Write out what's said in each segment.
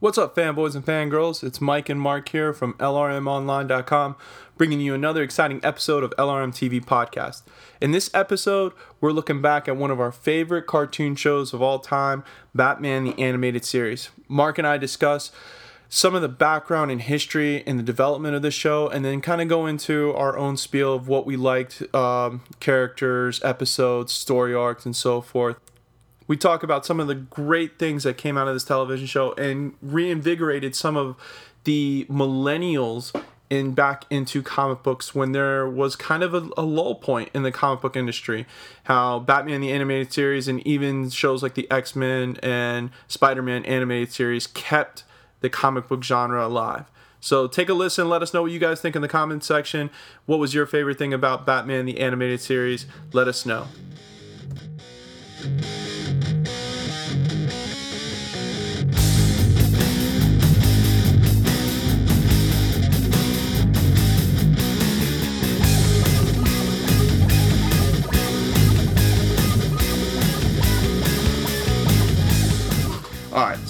What's up, fanboys and fangirls? It's Mike and Mark here from LRMOnline.com, bringing you another exciting episode of LRM TV Podcast. In this episode, we're looking back at one of our favorite cartoon shows of all time, Batman the Animated Series. Mark and I discuss some of the background and history and the development of the show, and then kind of go into our own spiel of what we liked um, characters, episodes, story arcs, and so forth we talk about some of the great things that came out of this television show and reinvigorated some of the millennials in back into comic books when there was kind of a, a, lull point in the comic book industry. How Batman the animated series and even shows like the X Men and Spider Man animated series kept the comic book genre alive. So take a listen. Let us know what you guys think in the comment section. What was your favorite thing about Batman the animated series? Let us know.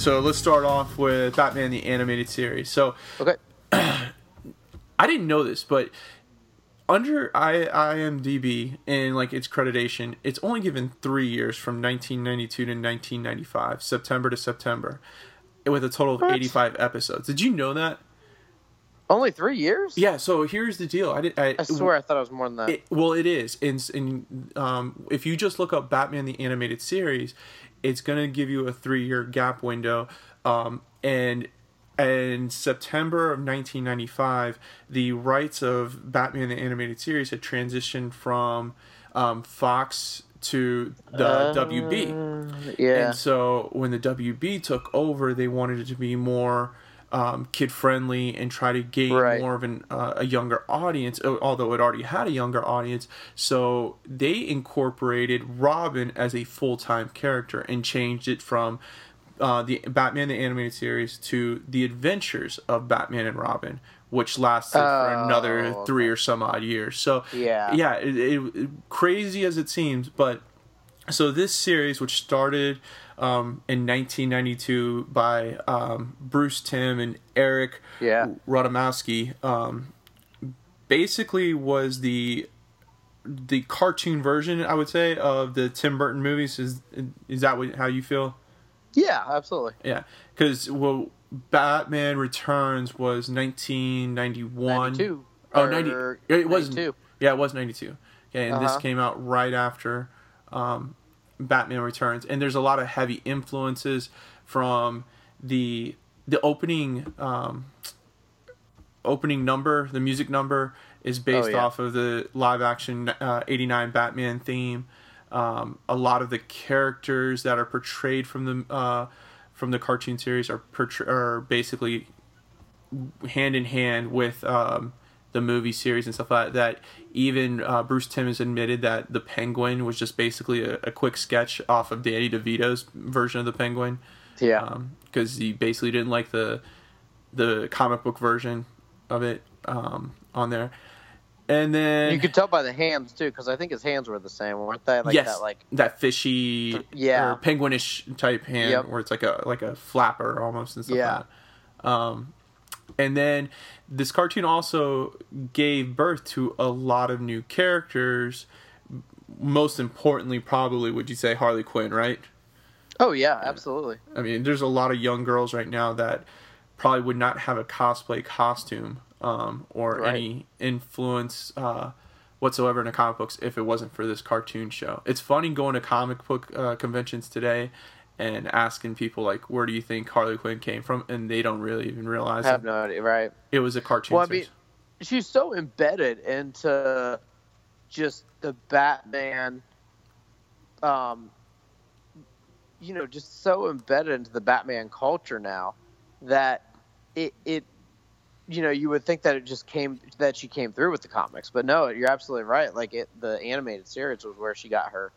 So let's start off with Batman the animated series. So, okay, I didn't know this, but under I, IMDb and like its accreditation, it's only given three years from 1992 to 1995, September to September, with a total of what? 85 episodes. Did you know that? Only three years? Yeah. So here's the deal. I did. I, I swear I thought it was more than that. It, well, it is. And, and um, if you just look up Batman the animated series, it's going to give you a three year gap window. Um, and in September of 1995, the rights of Batman the Animated Series had transitioned from um, Fox to the uh, WB. Yeah. And so when the WB took over, they wanted it to be more um, kid friendly and try to gain right. more of an, uh, a younger audience, although it already had a younger audience. So they incorporated Robin as a full time character and changed it from uh, the Batman the animated series to the Adventures of Batman and Robin, which lasted oh, for another three okay. or some odd years. So yeah, yeah, it, it, crazy as it seems, but so this series, which started um, in 1992 by um, Bruce Timm and Eric yeah. Radomski, um, basically was the the cartoon version, I would say, of the Tim Burton movies. Is is that what, how you feel? Yeah, absolutely. Yeah, because well, Batman Returns was 1991. 92. Oh, 90. It was 92. Yeah, it was 92. Okay, and uh-huh. this came out right after um, Batman Returns, and there's a lot of heavy influences from the the opening um, opening number. The music number is based oh, yeah. off of the live action uh, '89 Batman theme. Um, a lot of the characters that are portrayed from the uh, from the cartoon series are portray- are basically hand in hand with um, the movie series and stuff like that. Even uh, Bruce Timm has admitted that the Penguin was just basically a, a, quick sketch off of Danny DeVito's version of the Penguin. Yeah, because um, he basically didn't like the the comic book version of it um, on there. And then you could tell by the hands too, because I think his hands were the same, weren't they? Like yes, that, like that fishy, yeah, or penguinish type hand, yep. where it's like a like a flapper almost and stuff. Yeah. Like that. Um, and then this cartoon also gave birth to a lot of new characters. Most importantly, probably, would you say Harley Quinn, right? Oh, yeah, absolutely. I mean, there's a lot of young girls right now that probably would not have a cosplay costume um, or right. any influence uh, whatsoever in the comic books if it wasn't for this cartoon show. It's funny going to comic book uh, conventions today and asking people like, "Where do you think Harley Quinn came from?" and they don't really even realize. I have it. no idea, right? It was a cartoon. Well, I mean, she's so embedded into just the Batman. Um, you know, just so embedded into the Batman culture now that it it you know you would think that it just came that she came through with the comics but no you're absolutely right like it the animated series was where she got her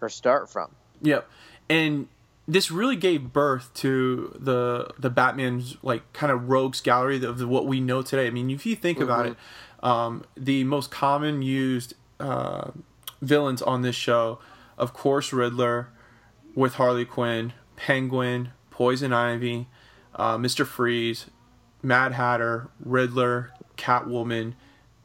her start from yep and this really gave birth to the the Batman's like kind of rogues gallery of what we know today. I mean, if you think mm-hmm. about it, um, the most common used uh, villains on this show, of course, Riddler with Harley Quinn, Penguin, Poison Ivy, uh, Mister Freeze, Mad Hatter, Riddler, Catwoman,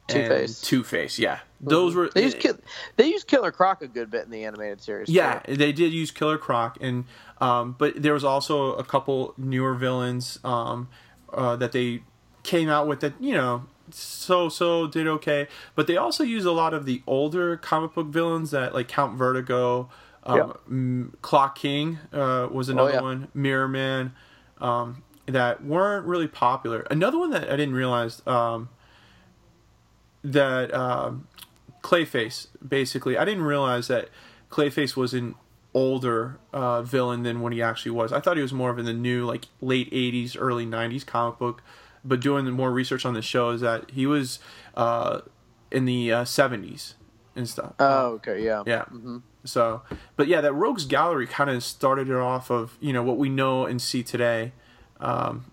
Two-Face. Two Face. Yeah, those were They used Kill- they used Killer Croc a good bit in the animated series. yeah, too. they did use Killer Croc, and um, but there was also a couple newer villains um, uh, that they came out with that you know so so did okay, but they also used a lot of the older comic book villains that like Count Vertigo, um. M- Clock King uh, was another yeah. one, Mirror Man, um, that weren't really popular. Another one that I didn't realize um, that um, Clayface basically. I didn't realize that Clayface was an older uh, villain than what he actually was. I thought he was more of in the new like late '80s, early '90s comic book. But doing the more research on the show is that he was uh, in the uh, '70s and stuff. Oh, okay, yeah. Yeah. So, but yeah, that Rogues Gallery kind of started it off of you know what we know and see today, um,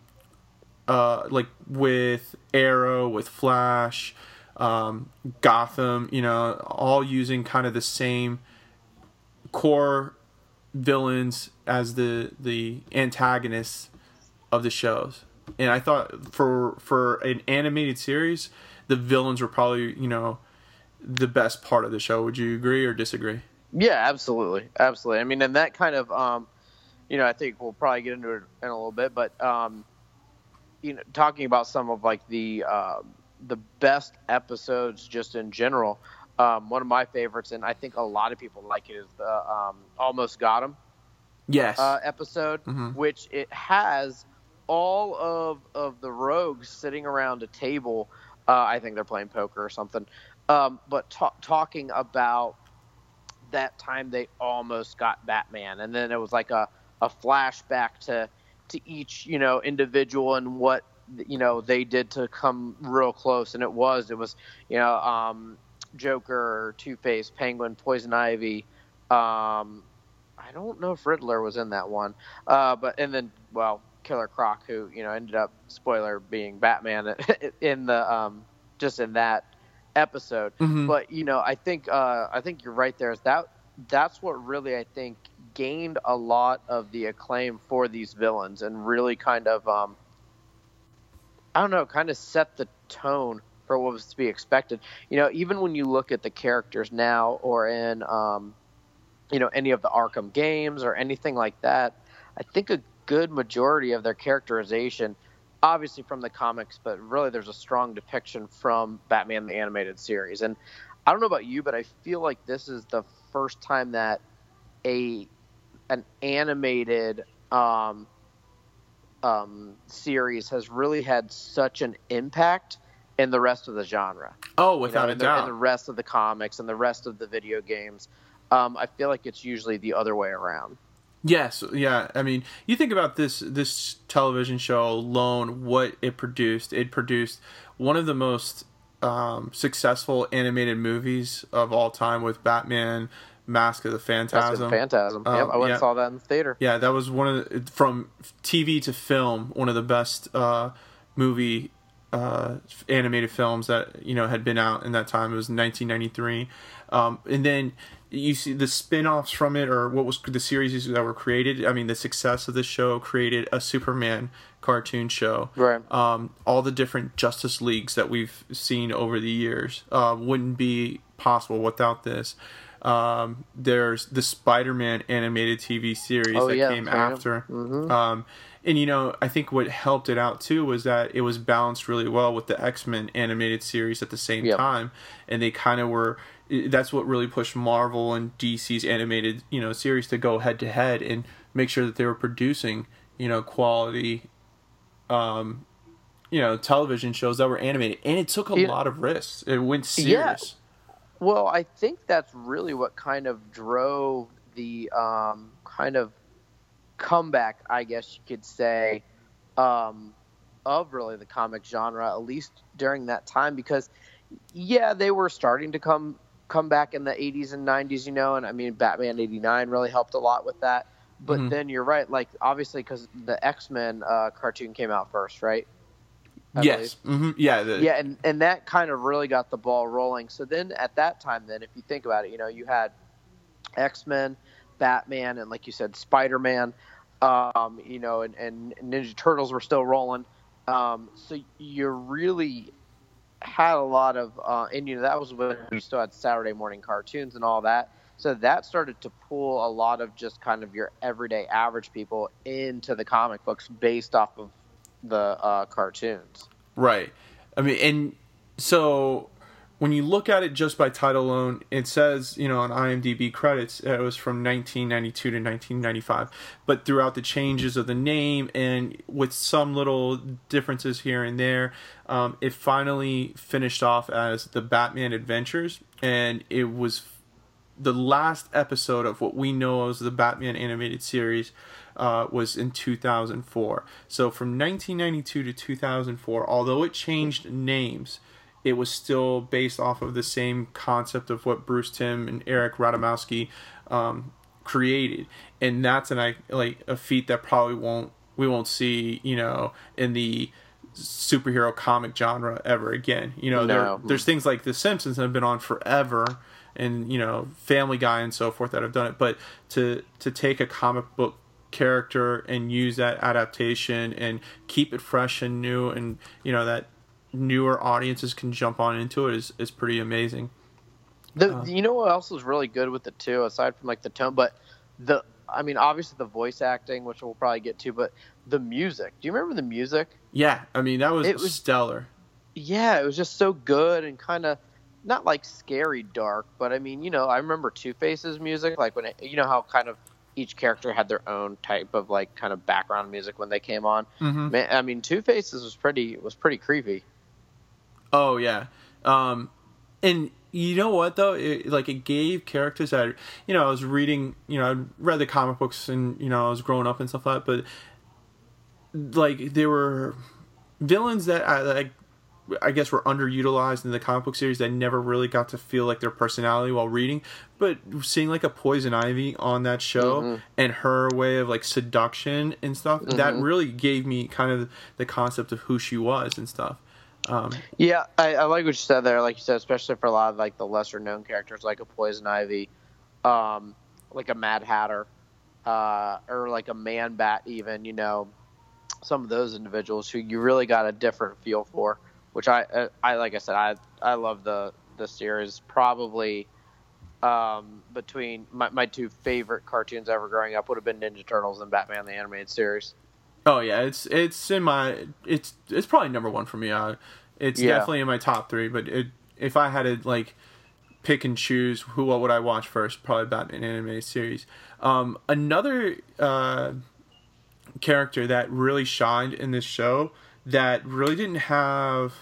uh, like with Arrow, with Flash, um, Gotham. You know, all using kind of the same core villains as the the antagonists of the shows. And I thought for for an animated series, the villains were probably you know the best part of the show. Would you agree or disagree? Yeah, absolutely, absolutely. I mean, and that kind of, um, you know, I think we'll probably get into it in a little bit, but um, you know, talking about some of like the uh, the best episodes just in general. Um, one of my favorites, and I think a lot of people like it, is the um, Almost Got Him Yes. uh, episode, Mhm. which it has all of of the rogues sitting around a table. Uh, I think they're playing poker or something, um, but ta- talking about that time they almost got Batman, and then it was like a, a flashback to to each you know individual and what you know they did to come real close, and it was it was you know um, Joker, Two Face, Penguin, Poison Ivy. Um, I don't know if Riddler was in that one, uh, but and then well, Killer Croc, who you know ended up spoiler being Batman in the um, just in that episode. Mhm. But you know, I think uh, I think you're right there. Is that that's what really I think gained a lot of the acclaim for these villains and really kind of um, I don't know, kind of set the tone for what was to be expected. You know, even when you look at the characters now or in um, you know any of the Arkham games or anything like that, I think a good majority of their characterization, obviously from the comics, but really there's a strong depiction from Batman the animated series. And I don't know about you, but I feel like this is the first time that a an animated um, um, series has really had such an impact in the rest of the genre oh, you know, without a the, and the rest of the comics and the rest of the video games. Um, I feel like it's usually the other way around. Yes, yeah. I mean, you think about this this television show alone, what it produced. It produced one of the most um, successful animated movies of all time with Batman, Mask of the Phantasm. Phantasm. Um, yep, I went yeah. and saw that in the theater. Yeah, that was one of the, from TV to film, one of the best uh, movie uh, animated films that you know had been out in that time. It was 1993, um, and then you see the spin-offs from it, or what was the series that were created. I mean, the success of the show created a Superman cartoon show. Right. Um, all the different Justice Leagues that we've seen over the years uh, wouldn't be possible without this. Um, there's the Spider-Man animated TV series Oh, that yeah, came after. Mhm. Um, and you know, I think what helped it out too was that it was balanced really well with the X Men animated series at the same Yep. time, and they kind of were. That's what really pushed Marvel and DC's animated you know series to go head to head and make sure that they were producing you know quality, um, you know television shows that were animated, and it took a Yeah. lot of risks. It went Yeah. Well, I think that's really what kind of drove the um, kind of comeback, I guess you could say, um, of really the comic genre, at least during that time, because yeah, they were starting to come come back in the 80s and 90s, you know, and I mean, Batman 89 really helped a lot with that. But Mhm. then you're right, like obviously because the X Men uh, cartoon came out first, right? I yes. hmm Yeah. The, yeah and, and that kind of really got the ball rolling so then at that time then if you think about it you know you had x-men batman and like you said spider-man um, you know, and, and Ninja Turtles were still rolling. Um, so you really had a lot of, uh, and you know, that was when we still had Saturday morning cartoons and all that. So that started to pull a lot of just kind of your everyday average people into the comic books based off of the uh, cartoons. Right. I mean, and so when you look at it just by title alone, it says, you know, on IMDb credits, it was from 1992 to 1995. But throughout the changes of the name and with some little differences here and there, um, it finally finished off as the Batman Adventures. And it was the last episode of what we know as the Batman animated series uh, was in 2004. So from 1992 to 2004, although it changed names, it was still based off of the same concept of what Bruce Timm and Eric Radomski um, created, and that's an like a feat that probably won't we won't see you know in the superhero comic genre ever again. You know, no. there, there's things like The Simpsons that have been on forever, and you know, Family Guy and so forth that have done it. But to to take a comic book character and use that adaptation and keep it fresh and new, and you know that newer audiences can jump on into it is, is pretty amazing. The, uh, you know what else was really good with the two, aside from like the tone, but the I mean, obviously the voice acting, which we'll probably get to, but the music. Do you remember the music? Yeah, I mean that was, it was stellar. Yeah, it was just so good and kind of not like scary dark, but I mean, you know, I remember Two Face's music, like when it, you know how kind of each character had their own type of like kind of background music when they came on. Mm-hmm. Man, I mean, Two Faces was pretty was pretty creepy. Oh yeah, um, and you know what though? It, like it gave characters that you know I was reading, you know, I read the comic books and you know I was growing up and stuff like that, but like there were villains that I like. I guess were underutilized in the comic book series that never really got to feel like their personality while reading. But seeing like a Poison Ivy on that show mm-hmm. and her way of like seduction and stuff, mm-hmm. that really gave me kind of the concept of who she was and stuff. Um, yeah, I, I, like what you said there. Like you said, especially for a lot of like the lesser known characters, like a Poison Ivy, um, like a Mad Hatter, uh, or like a Man Bat, even. You know, some of those individuals who you really got a different feel for. Which I, uh, I like I said, I I love the the series. Probably um, between my, my two favorite cartoons ever growing up would have been Ninja Turtles and Batman the Animated Series. Oh yeah, it's it's in my it's it's probably number one for me. Uh, it's yeah. definitely in my top three. But it, if I had to like pick and choose who what would I watch first, probably Batman animated series. Um, another uh, character that really shined in this show that really didn't have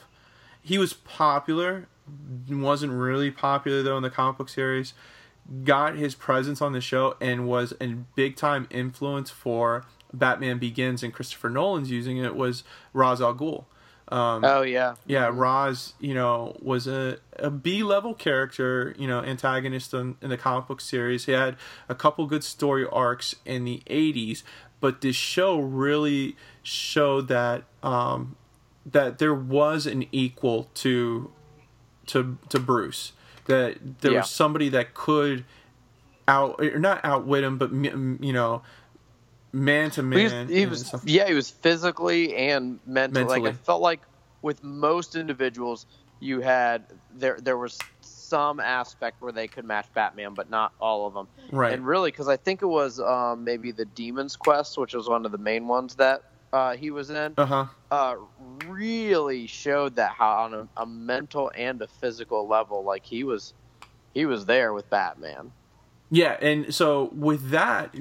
he was popular wasn't really popular though in the comic book series got his presence on the show and was a big time influence for Batman Begins and Christopher Nolan's using it was Ra's al Ghul. Um, oh yeah, yeah. Mm-hmm. Ra's, you know, was a, a B level character, you know, antagonist in, in, the comic book series. He had a couple good story arcs in the '80s, but this show really showed that um, that there was an equal to to to Bruce. That there yeah. was somebody that could out or not outwit him, but you know man to man. He was, he was yeah, he was physically and mentally. mentally. Like I felt like with most individuals, you had there there was some aspect where they could match Batman, but not all of them. Right. And really, because I think it was um, maybe the Demon's Quest, which was one of the main ones that uh, he was in. Uh-huh. Uh Really showed that how on a, a mental and a physical level, like he was, he was there with Batman. Yeah, and so with that,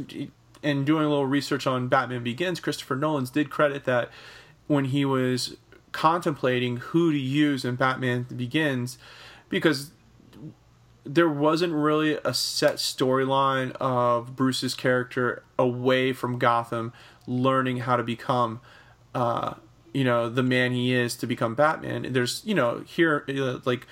and doing a little research on Batman Begins, Christopher Nolan's did credit that when he was contemplating who to use in Batman Begins, because there wasn't really a set storyline of Bruce's character away from Gotham, learning how to become, uh, you know, the man he is to become Batman. There's, you know, here uh, like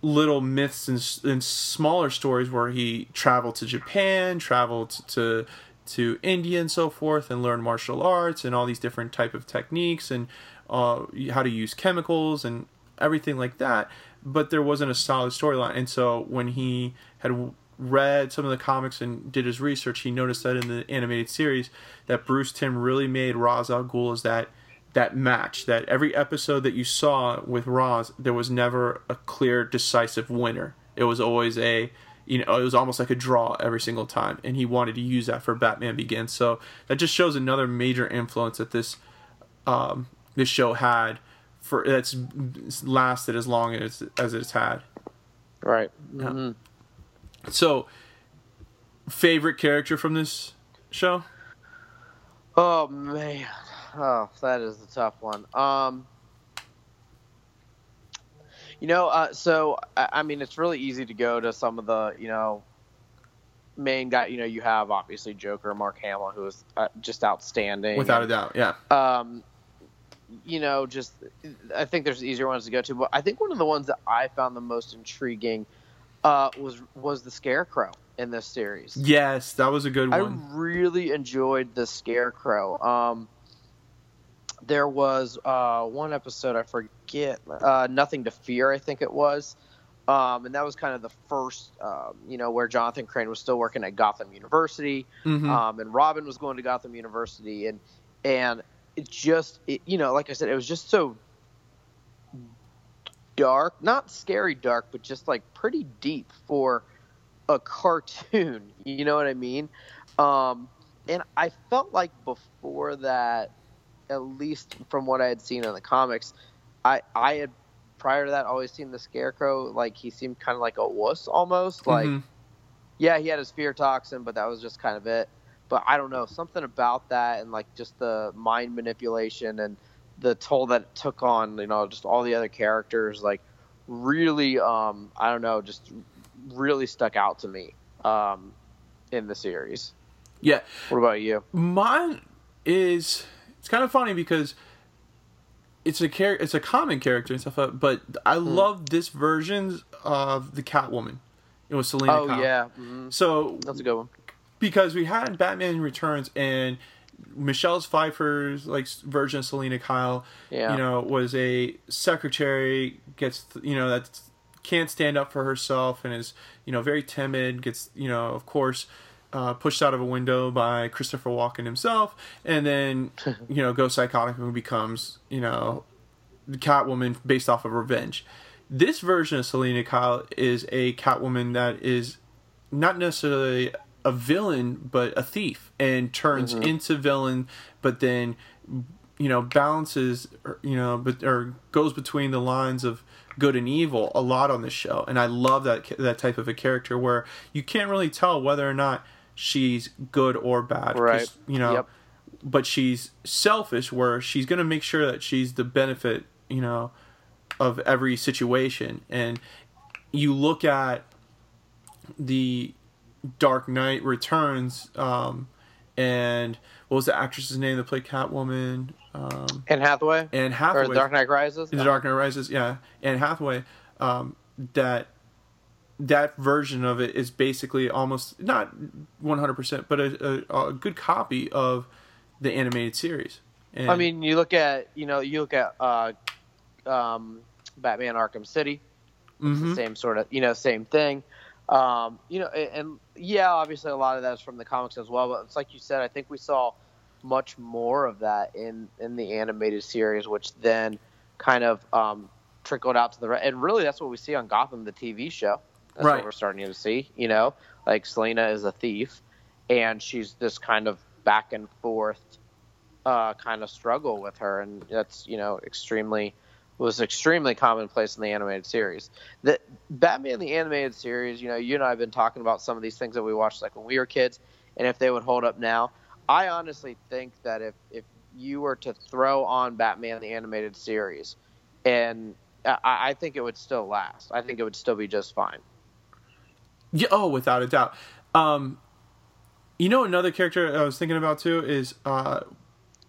little myths and, and smaller stories where he traveled to Japan, traveled to to India and so forth and learn martial arts and all these different type of techniques and uh, how to use chemicals and everything like that. But there wasn't a solid storyline, and so when he had read some of the comics and did his research, he noticed that in the animated series that Bruce Timm really made Ra's al Ghul as that that match. That every episode that you saw with Ra's, there was never a clear, decisive winner. It was always a you know, it was almost like a draw every single time, and he wanted to use that for Batman Begins. So that just shows another major influence that this um, this show had for that's lasted as long as as it's had. Right. Yeah. Mm-hmm. So, favorite character from this show? Oh man, oh that is a tough one. Um, you know, uh, so I, I mean, it's really easy to go to some of the you know main guy. You know, you have obviously Joker, Mark Hamill, who is uh, just outstanding. Without a doubt, yeah. um, you know, just I think there's easier ones to go to, but I think one of the ones that I found the most intriguing uh, was was the Scarecrow in this series. Yes, that was a good one. I really enjoyed the Scarecrow. Um, there was uh, one episode I forget, uh, Nothing to Fear, I think it was, um, and that was kind of the first, um, you know, where Jonathan Crane was still working at Gotham University, Mhm. um, and Robin was going to Gotham University, and and it just, it, you know, like I said, it was just so dark, not scary dark, but just like pretty deep for a cartoon. You know what I mean? Um, and I felt like before that, at least from what I had seen in the comics, I I had prior to that always seen the Scarecrow like he seemed kind of like a wuss almost. Like Mhm. yeah, he had his fear toxin, but that was just kind of it. But I don't know something about that and like just the mind manipulation and the toll that it took on you know just all the other characters like really um I don't know just really stuck out to me um in the series. yeah. What about you? Mine is it's kind of funny because it's a char- it's a common character and stuff, uh, but I Hmm. love this version of the Catwoman. It was Selina. Oh Kyle. yeah, hmm So that's a good one. Because we had Batman Returns and Michelle's Pfeiffer's like version of Selina Kyle, Yeah. you know, was a secretary gets you know that can't stand up for herself and is you know very timid. Gets you know of course uh, pushed out of a window by Christopher Walken himself, and then you know goes psychotic and becomes you know the Catwoman based off of revenge. This version of Selina Kyle is a Catwoman that is not necessarily a villain but a thief and turns mm-hmm. into villain but then you know balances you know but or goes between the lines of good and evil a lot on this show and I love that that type of a character where you can't really tell whether or not she's good or bad Right. you know Yep. but she's selfish where she's going to make sure that she's the benefit you know of every situation and you look at the dark knight returns um and what was the actress's name that played catwoman um Anne Hathaway and or hathaway Dark Knight Rises. the Dark Knight Rises, yeah, and Hathaway, um, that that version of it is basically almost not one hundred percent, but a, a, a good copy of the animated series. And, I mean, you look at you know you look at uh, um, Batman Arkham City. It's mhm, the same sort of you know same thing. Um, you know, and, and yeah, obviously a lot of that is from the comics as well. But it's like you said, I think we saw much more of that in in the animated series, which then kind of um, trickled out to the re- and really that's what we see on Gotham, the TV show. That's Right. what we're starting to see. You know, like Selina is a thief, and she's this kind of back and forth uh, kind of struggle with her, and that's you know extremely was extremely commonplace in the animated series. The Batman the animated series, you know, you and I have been talking about some of these things that we watched like when we were kids, and if they would hold up now. I honestly think that if if you were to throw on Batman the animated series, and I, I think it would still last. I think it would still be just fine. yeah, oh, without a doubt. Um, you know, another character I was thinking about too is uh,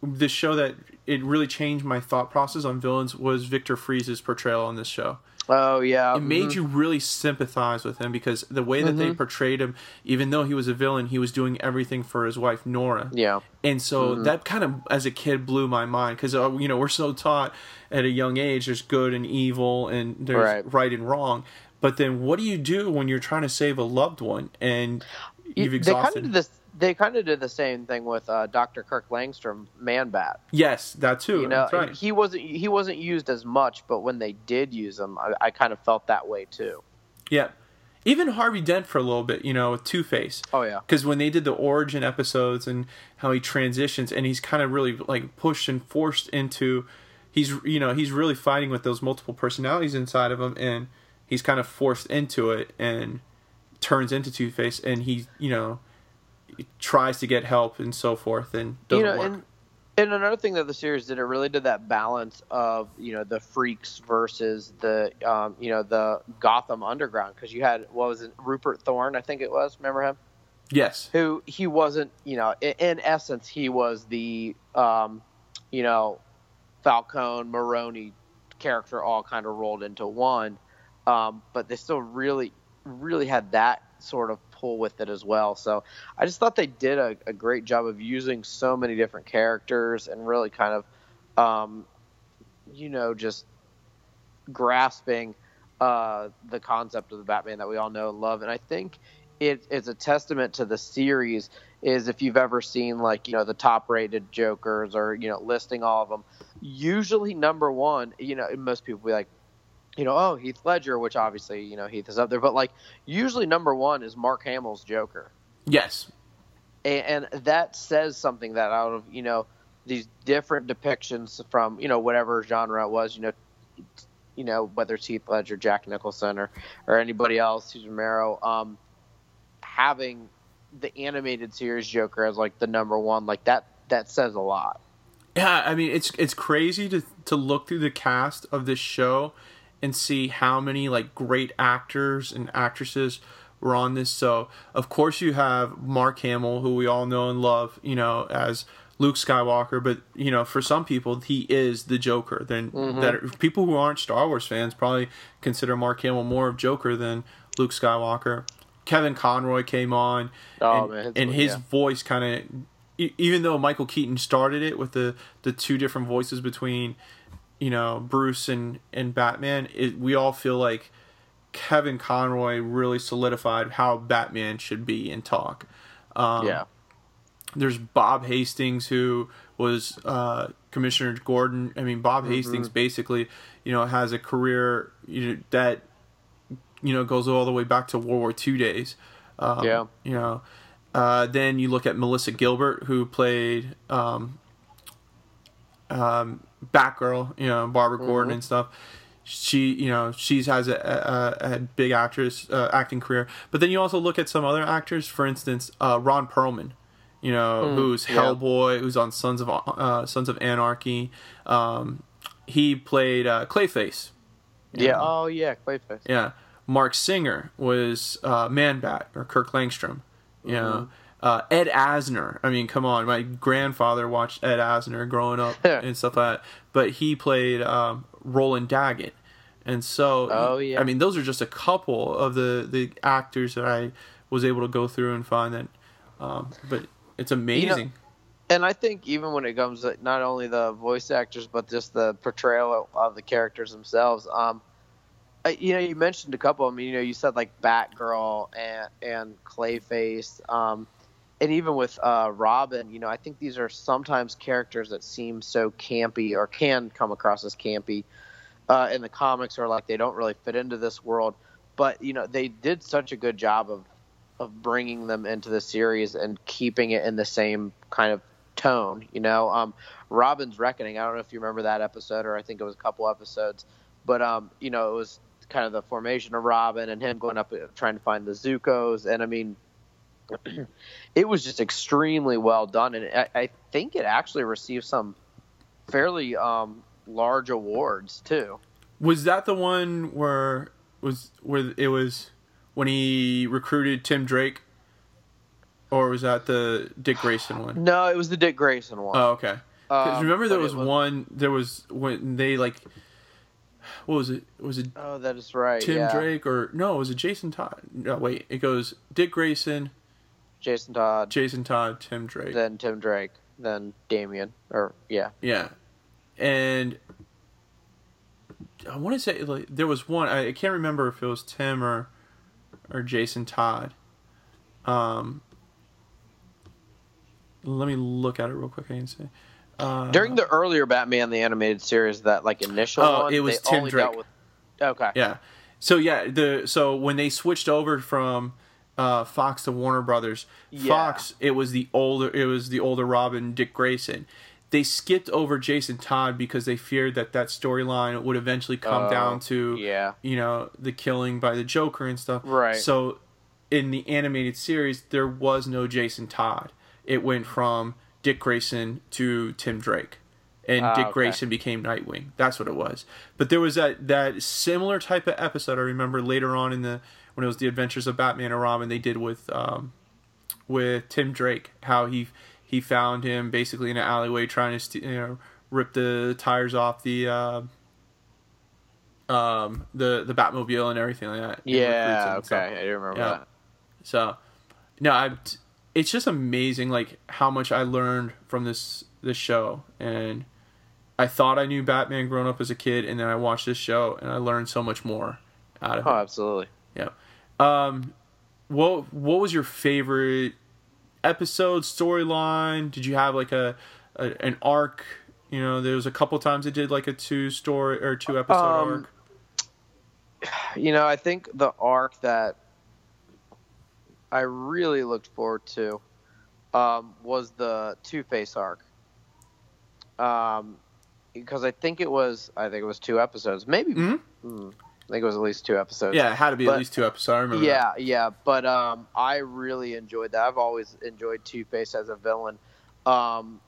this show that it really changed my thought process on villains was Victor Freeze's portrayal on this show. Oh yeah, it made mhm. you really sympathize with him because the way that they Mhm. portrayed him, even though he was a villain, he was doing everything for his wife Nora, yeah, and so Mhm. that kind of, as a kid, blew my mind because uh, you know we're so taught at a young age there's good and evil and there's Right. right, and wrong, But then, what do you do when you're trying to save a loved one and you've they exhausted? kind of did this. They kind of did the same thing with uh, Dr. Kirk Langstrom, Man Bat. yes, that too. You know, right. he wasn't he wasn't used as much, but when they did use him, I, I kind of felt that way too. Yeah. Even Harvey Dent for a little bit, you know, with Two Face. Oh yeah, Because when they did the origin episodes and how he transitions, and he's kind of really like pushed and forced into, he's you know he's really fighting with those multiple personalities inside of him, and he's kind of forced into it and turns into Two Face, and he you know tries to get help and so forth, and doesn't you know, work. and and another thing that the series did, it really did that balance of you know the freaks versus the um, you know the Gotham Underground because you had what was it Rupert Thorne, I think it was. Remember him? yes, who he wasn't, you know, in, in essence, he was the, um, you know, Falcone, Maroni character all kind of rolled into one. Um, but they still really, really had that sort of pull with it as well. So I just thought they did a, a great job of using so many different characters and really kind of, um, you know, just grasping uh, the concept of the Batman that we all know and love. And I think it is a testament to the series. Is if you've ever seen like you know the top rated Jokers or you know listing all of them, usually number one, you know most people be like, you know, oh Heath Ledger, which obviously you know Heath is up there, but like usually number one is Mark Hamill's Joker yes, and, and that says something that out of you know these different depictions from you know whatever genre it was you know you know whether it's Heath Ledger, Jack Nicholson, or or anybody else, Cesar Romero, um, having the animated series Joker as like the number one, like that that says a lot. Yeah, I mean it's it's crazy to to look through the cast of this show and see how many like great actors and actresses were on this. So of course you have Mark Hamill, who we all know and love, you know, as Luke Skywalker, but you know, for some people he is the Joker. Then mm-hmm. that people who aren't Star Wars fans probably consider Mark Hamill more of Joker than Luke Skywalker. Kevin Conroy came on, Oh, and, man, his and voice, his yeah. voice kind of even though Michael Keaton started it with the the two different voices between you know Bruce and and Batman, it, we all feel like Kevin Conroy really solidified how Batman should be and talk. Um, yeah, There's Bob Hastings who was uh, Commissioner Gordon. I mean, Bob Hastings basically, you know, has a career you know, that you know goes all the way back to World War II days. Um, Yeah. You know, uh, then you look at Melissa Gilbert who played um, um, Batgirl. You know, Barbara Gordon and stuff. She, you know, she's has a, a, a big actress uh, acting career. But then you also look at some other actors. For instance, uh, Ron Perlman. You know, who's yeah. Hellboy, who's on Sons of uh, Sons of Anarchy. Um, he played uh, Clayface. yeah. Oh yeah, Clayface. Yeah. Marc Singer was uh, Man Bat or Kirk Langstrom. You know, uh, Ed Asner. I mean, come on. My grandfather watched Ed Asner growing up and stuff like that. But he played um, Roland Daggett. And so, Oh, yeah. I mean, those are just a couple of the, the actors that I was able to go through and find that. Um, but it's amazing. And I think even when it comes to not only the voice actors but just the portrayal of the characters themselves, um, I- you know, you mentioned a couple. I mean, you know, you said like Batgirl and and Clayface, um, and even with uh, Robin. You know, I think these are sometimes characters that seem so campy or can come across as campy uh, in the comics, or like they don't really fit into this world. But you know, they did such a good job of of bringing them into the series and keeping it in the same kind of tone. You know, um, Robin's Reckoning. I don't know if you remember that episode, or I think it was a couple episodes, but um, you know, it was kind of the formation of Robin and him going up uh, trying to find the Zucco's, and I mean, it was just extremely well done, and I, I think it actually received some fairly um, large awards too. Was that the one where was where it was when he recruited Tim Drake, or was that the Dick Grayson one? No, it was the Dick Grayson one. Oh, okay. 'Cause Um, remember there was, was- one. There was when they like, what was it? Was it Oh, that is right. Tim yeah. Drake or no? It was it Jason Todd? No, wait. It goes Dick Grayson, Jason Todd, Jason Todd, Tim Drake. then Tim Drake, then Damian, or yeah, Yeah, and I want to say like there was one. I, I can't remember if it was Tim or or Jason Todd. Um, let me look at it real quick. I can say. Uh, During the earlier Batman the animated series, that like initial Oh, one, it was Tim Drake. with. Okay. Yeah. So yeah, the so when they switched over from uh, Fox to Warner Brothers, Yeah. Fox it was the older it was the older Robin Dick Grayson. They skipped over Jason Todd because they feared that that storyline would eventually come Oh, down to yeah. you know the killing by the Joker and stuff. Right. So in the animated series, there was no Jason Todd. It went from Dick Grayson to Tim Drake, and Ah, Dick okay. Grayson became Nightwing. That's what it was. But there was that that similar type of episode. I remember later on in the when it was the Adventures of Batman and Robin, they did with um, with Tim Drake, how he he found him basically in an alleyway trying to you know rip the tires off the. Uh, um the the Batmobile and everything like that. and recruits him Yeah. Okay. I do remember Yeah. that. So, no, I. It's just amazing, like how much I learned from this this show, and I thought I knew Batman growing up as a kid, and then I watched this show, and I learned so much more out of Oh, it. absolutely. Yeah. Um, what what was your favorite episode storyline? Did you have like a, a an arc? You know, there was a couple times it did like a two story or two episode Um, arc. You know, I think the arc that I really looked forward to um, was the Two Face arc. Um, because I think it was, I think it was two episodes, maybe. Mhm. Hmm, I think it was at least two episodes. Yeah, it had to be but- at least two episodes. I remember. that. Yeah, yeah, but um, I really enjoyed that. I've always enjoyed Two Face as a villain, um,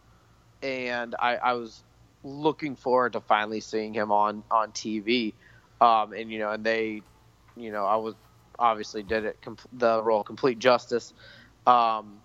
and I, I was looking forward to finally seeing him on on TV. Um, and you know, and they, you know, I was obviously did it com- the role complete justice. Um,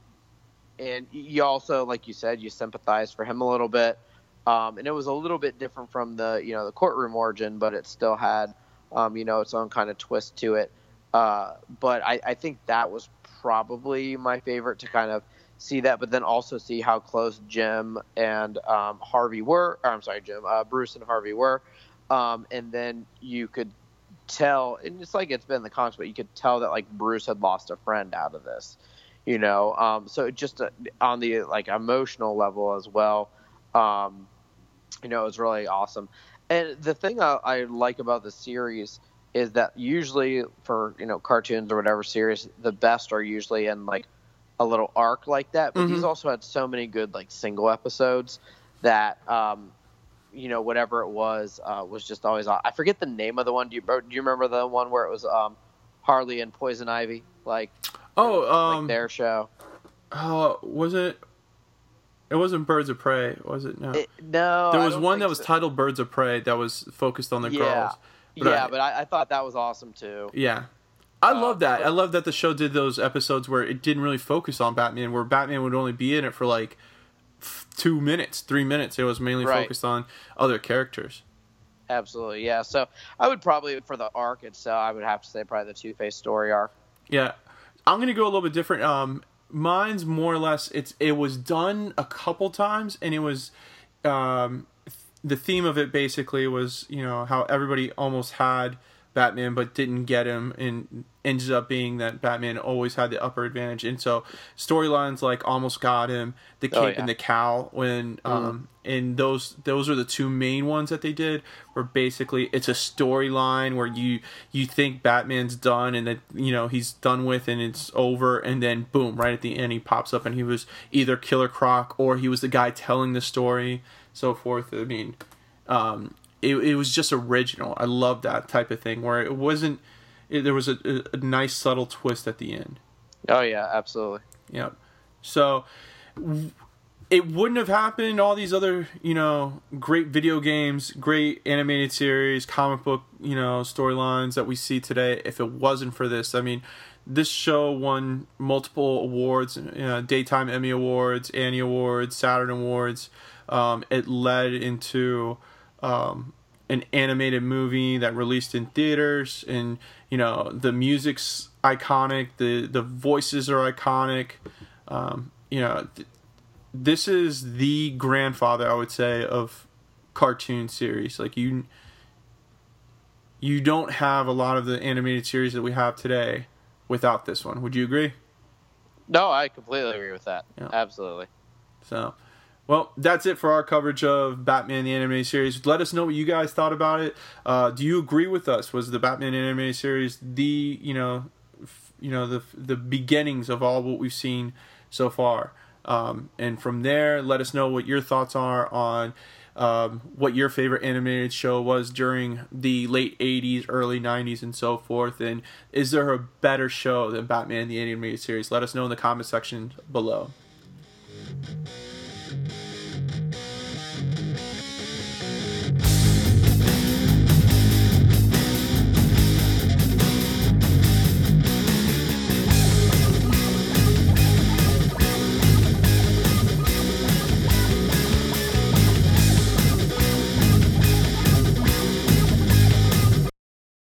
and you also, like you said, you sympathize for him a little bit. Um, and it was a little bit different from the you know the courtroom origin, but it still had um, you know its own kind of twist to it. Uh, but I, I think that was probably my favorite to kind of see that, but then also see how close Jim and um, Harvey were. I'm sorry, Jim, uh, Bruce and Harvey were, um, and then you could tell, and it's like it's been the comics, but you could tell that like Bruce had lost a friend out of this, you know. Um, so just uh, on the like emotional level as well, um, you know, it was really awesome. And the thing I, I like about the series is that usually for you know cartoons or whatever series, the best are usually in like a little arc like that. But these Mhm. also had so many good like single episodes that um, you know whatever it was uh, was just always. aw- I forget the name of the one. Do you do you remember the one where it was um, Harley and Poison Ivy like Oh, like um, their show? uh, was it? It wasn't Birds of Prey, was it? No. It- no, there was one that was so. titled Birds of Prey that was focused on the Yeah. girls. but yeah, I- but I, I thought that was awesome too. Yeah. I Uh, love that. but- I love that the show did those episodes where it didn't really focus on Batman, where Batman would only be in it for like two minutes, three minutes. It was mainly Right. focused on other characters. Absolutely, yeah. So I would probably for the arc itself, I would have to say probably the Two Face story arc. Yeah, I'm gonna go a little bit different. Um, mine's more or less it's it was done a couple times, and it was, um, th- the theme of it basically was you know how everybody almost had Batman but didn't get him, and ended up being that Batman always had the upper advantage. And so storylines like almost got him, the cape Oh, yeah. and the cow, when um, and those those are the two main ones that they did. Where basically it's a storyline where you you think Batman's done and that you know he's done with and it's over, and then boom, right at the end he pops up and he was either Killer Croc or he was the guy telling the story, so forth. I mean, um, it, it was just original. I love that type of thing where it wasn't. It, there was a, a, a nice subtle twist at the end. Oh yeah, absolutely. Yep. So w- it wouldn't have happened. All these other, you know, great video games, great animated series, comic book, you know, storylines that we see today if it wasn't for this. I mean, this show won multiple awards, you know, daytime Emmy awards, Annie awards, Saturn awards. Um, it led into um, an animated movie that released in theaters, and you know the music's iconic, the the voices are iconic. Um, you know, th- this is the grandfather, I would say, of cartoon series. Like you, you don't have a lot of the animated series that we have today without this one. Would you agree? No, I completely agree with that. Yeah. Absolutely. So, well, that's it for our coverage of Batman the animated series. Let us know what you guys thought about it. Uh, do you agree with us? Was the Batman animated series the you know, f- you know the the beginnings of all what we've seen so far? Um, and from there, let us know what your thoughts are on um, what your favorite animated show was during the late 80s, early 90s, and so forth. And is there a better show than Batman the Animated Series? Let us know in the comment section below.